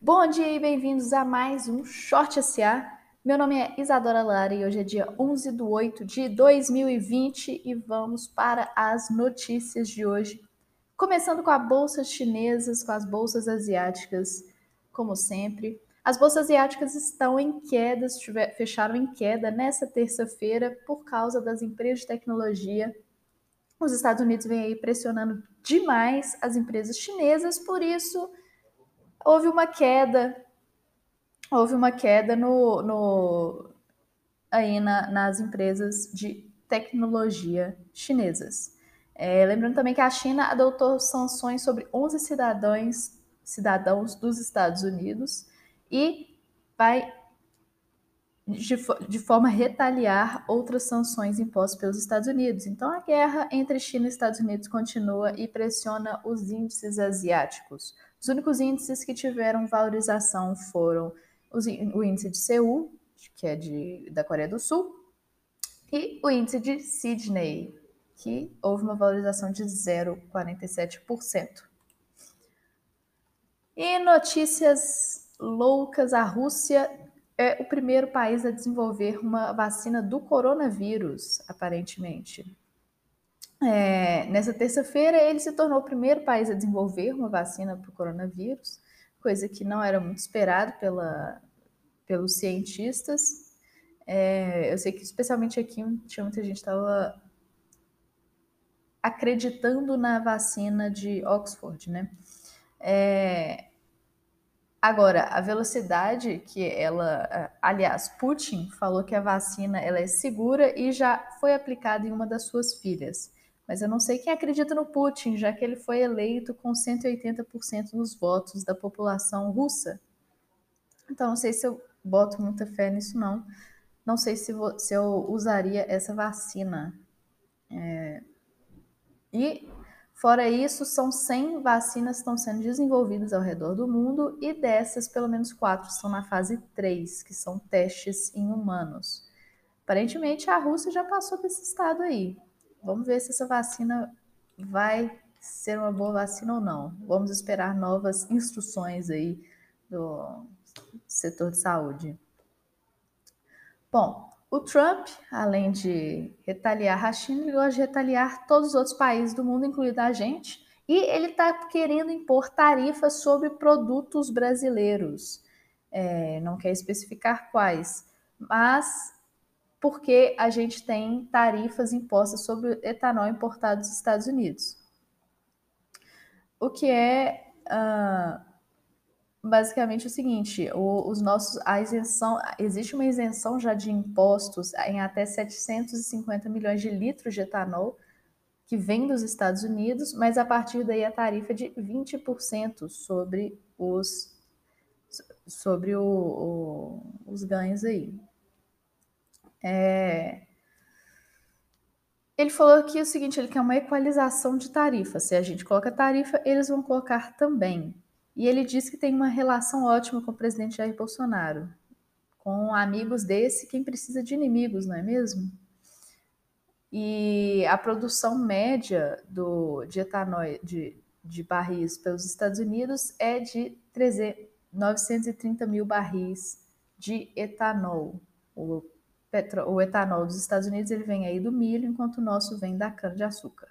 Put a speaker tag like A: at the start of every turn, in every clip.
A: Bom dia e bem-vindos a mais um Short SA. Meu nome é Isadora Lara e hoje é dia 11 de 8 de 2020 e vamos para as notícias de hoje. Começando com a bolsa chinesas, com as bolsas asiáticas, como sempre. As bolsas asiáticas estão em queda, fecharam em queda nessa terça-feira por causa das empresas de tecnologia. Os Estados Unidos vêm aí pressionando demais as empresas chinesas, por isso houve uma queda, houve uma queda no, no aí na, nas empresas de tecnologia chinesas. É, lembrando também que a China adotou sanções sobre 11 cidadãos, cidadãos dos Estados Unidos e vai de, de, forma a retaliar outras sanções impostas pelos Estados Unidos. Então, a guerra entre China e Estados Unidos continua e pressiona os índices asiáticos. Os únicos índices que tiveram valorização foram os, o índice de Seul, que é de, da Coreia do Sul, e o índice de Sydney, que houve uma valorização de 0,47%. E notícias loucas: a Rússia é o primeiro país a desenvolver uma vacina do coronavírus, aparentemente. É, nessa terça-feira, ele se tornou o primeiro país a desenvolver uma vacina para o coronavírus, coisa que não era muito esperado pela, pelos cientistas. É, eu sei que, especialmente aqui, tinha muita gente estava acreditando na vacina de Oxford, né? É, agora, a velocidade que ela, aliás, Putin falou que a vacina ela é segura e já foi aplicada em uma das suas filhas. Mas eu não sei quem acredita no Putin, já que ele foi eleito com 180% dos votos da população russa. Então, não sei se eu boto muita fé nisso, não. Não sei se, vou, se eu usaria essa vacina. É... E, fora isso, são 100 vacinas que estão sendo desenvolvidas ao redor do mundo e dessas, pelo menos quatro estão na fase 3, que são testes em humanos. Aparentemente, a Rússia já passou desse estado aí. Vamos ver se essa vacina vai ser uma boa vacina ou não. Vamos esperar novas instruções aí do setor de saúde. Bom, o Trump, além de retaliar a China, ele gosta de retaliar todos os outros países do mundo, incluindo a gente, e ele está querendo impor tarifas sobre produtos brasileiros. É, não quer especificar quais, mas porque a gente tem tarifas impostas sobre etanol importado dos Estados Unidos. O que é uh, basicamente o seguinte: o, os nossos, a isenção, existe uma isenção já de impostos em até 750 milhões de litros de etanol que vem dos Estados Unidos, mas a partir daí a tarifa é de 20% sobre os sobre o, o, os ganhos aí. É... Ele falou aqui o seguinte: ele quer uma equalização de tarifa. Se a gente coloca tarifa, eles vão colocar também. E ele disse que tem uma relação ótima com o presidente Jair Bolsonaro. Com amigos desse, quem precisa de inimigos, não é mesmo? E a produção média do, de etanol de, de barris pelos Estados Unidos é de 300, 930 mil barris de etanol. O petro, o etanol dos Estados Unidos ele vem aí do milho, enquanto o nosso vem da cana-de-açúcar.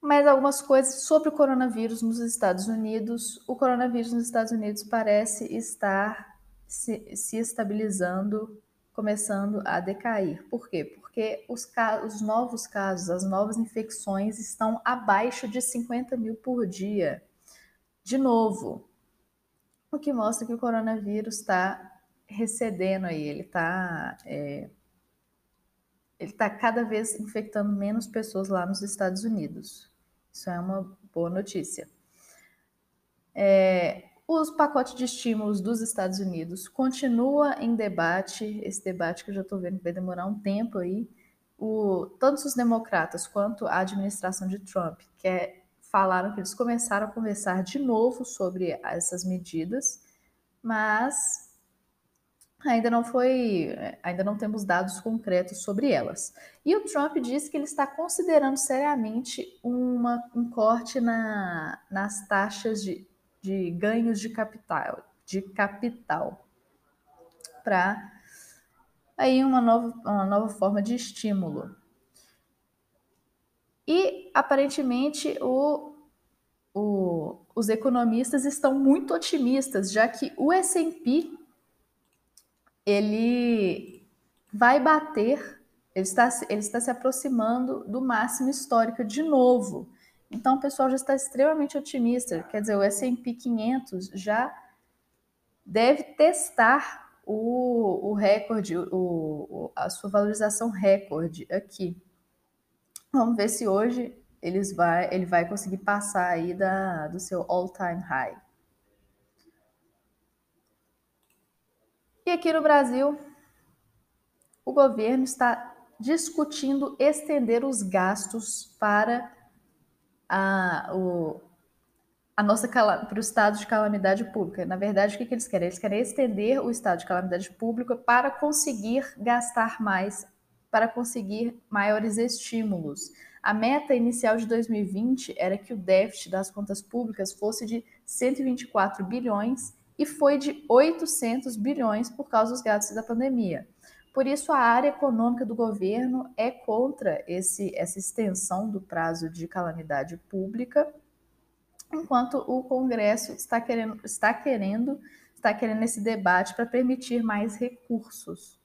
A: Mais algumas coisas sobre o coronavírus nos Estados Unidos. O coronavírus nos Estados Unidos parece estar se, se estabilizando, começando a decair. Por quê? Porque os, os novos casos, as novas infecções estão abaixo de 50 mil por dia. De novo, o que mostra que o coronavírus está recedendo aí, ele está é, ele está cada vez infectando menos pessoas lá nos Estados Unidos. Isso é uma boa notícia. É, os pacotes de estímulos dos Estados Unidos continua em debate, esse debate que eu já estou vendo que vai demorar um tempo aí. O, tanto os democratas quanto a administração de Trump quer, falaram que eles começaram a conversar de novo sobre essas medidas, mas ainda não foi, ainda não temos dados concretos sobre elas. E o Trump disse que ele está considerando seriamente uma, um corte na, nas taxas de, de ganhos de capital, de capital, para aí uma nova, uma nova forma de estímulo. E aparentemente o, o, os economistas estão muito otimistas, já que o S&P ele vai bater, ele está, ele está se aproximando do máximo histórico de novo. Então o pessoal já está extremamente otimista, quer dizer, o S&P 500 já deve testar o, o recorde, o, a sua valorização recorde aqui. Vamos ver se hoje eles vai, ele vai conseguir passar aí da, do seu all-time high. E aqui no Brasil, o governo está discutindo estender os gastos para a, o, a nossa para o estado de calamidade pública. Na verdade, o que, que eles querem? Eles querem estender o estado de calamidade pública para conseguir gastar mais, para conseguir maiores estímulos. A meta inicial de 2020 era que o déficit das contas públicas fosse de 124 bilhões e foi de 800 bilhões por causa dos gastos da pandemia. Por isso, a área econômica do governo é contra esse, essa extensão do prazo de calamidade pública, enquanto o Congresso está querendo, está querendo, está querendo esse debate para permitir mais recursos.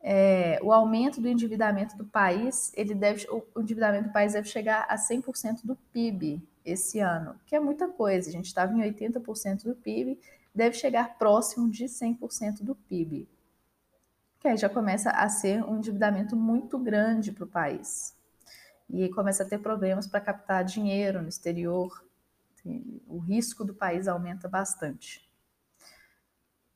A: É, o aumento do endividamento do país, ele deve, o endividamento do país deve chegar a 100% do PIB esse ano, que é muita coisa. A gente estava em 80% do PIB deve chegar próximo de 100% do PIB, que aí já começa a ser um endividamento muito grande para o país. E começa a ter problemas para captar dinheiro no exterior, o risco do país aumenta bastante.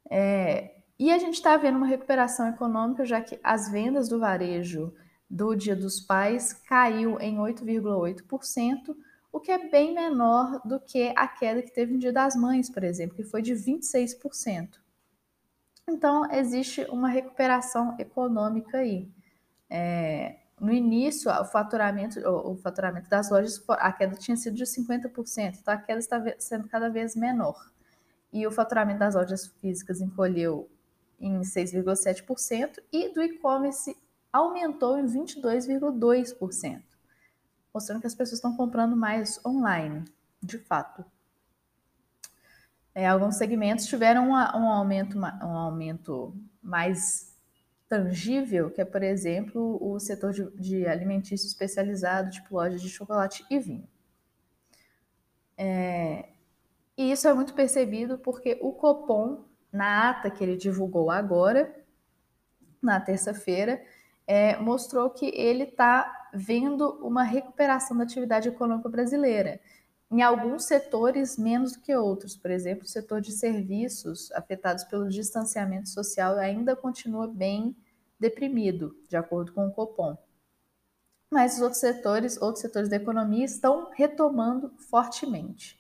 A: É, e a gente está vendo uma recuperação econômica, já que as vendas do varejo do Dia dos Pais caiu em 8,8%, o que é bem menor do que a queda que teve no Dia das Mães, por exemplo, que foi de 26%. Então, existe uma recuperação econômica aí. É, no início, o faturamento, o, o, faturamento das lojas, a queda tinha sido de 50%, então a queda está sendo cada vez menor. E o faturamento das lojas físicas encolheu em 6,7% e do e-commerce aumentou em 22,2% mostrando que as pessoas estão comprando mais online, de fato. É, alguns segmentos tiveram um, aumento, um aumento mais tangível, que é, por exemplo, o setor de, de alimentício especializado, tipo lojas de chocolate e vinho. É, e isso é muito percebido porque o Copom, na ata que ele divulgou agora, na terça-feira, é, mostrou que ele está vendo uma recuperação da atividade econômica brasileira. Em alguns setores, menos do que outros. Por exemplo, o setor de serviços, afetados pelo distanciamento social, ainda continua bem deprimido, de acordo com o Copom. Mas os outros setores, outros setores da economia estão retomando fortemente.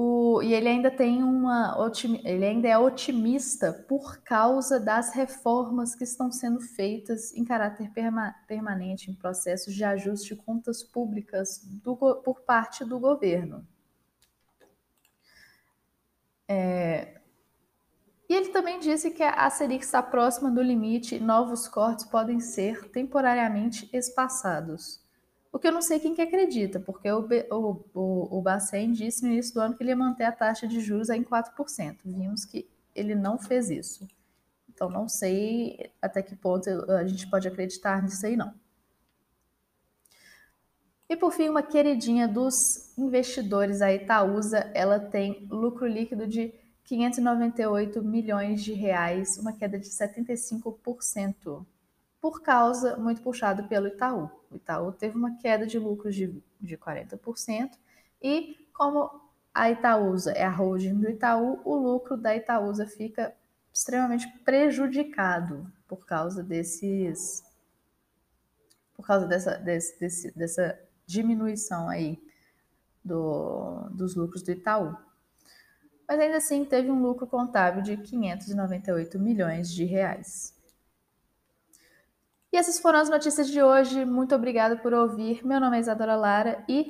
A: O, e ele ainda tem uma ele ainda é otimista por causa das reformas que estão sendo feitas em caráter perma, permanente em processos de ajuste de contas públicas do, por parte do governo. É, e ele também disse que a Selic está próxima do limite e novos cortes podem ser temporariamente espaçados. O que eu não sei quem que acredita, porque o, o, o, o Bacen disse no início do ano que ele ia manter a taxa de juros em 4%. Vimos que ele não fez isso. Então, não sei até que ponto a gente pode acreditar nisso aí, não. E por fim, uma queridinha dos investidores, a Itaúsa, ela tem lucro líquido de 598 milhões de reais, uma queda de 75% por causa, muito puxado pelo Itaú. O Itaú teve uma queda de lucros de, de 40%, e como a Itaúsa é a holding do Itaú, o lucro da Itaúsa fica extremamente prejudicado por causa desses por causa dessa, desse, desse, dessa diminuição aí do, dos lucros do Itaú. mas ainda assim teve um lucro contábil de 598 milhões de reais. E essas foram as notícias de hoje. Muito obrigada por ouvir. Meu nome é Isadora Lara e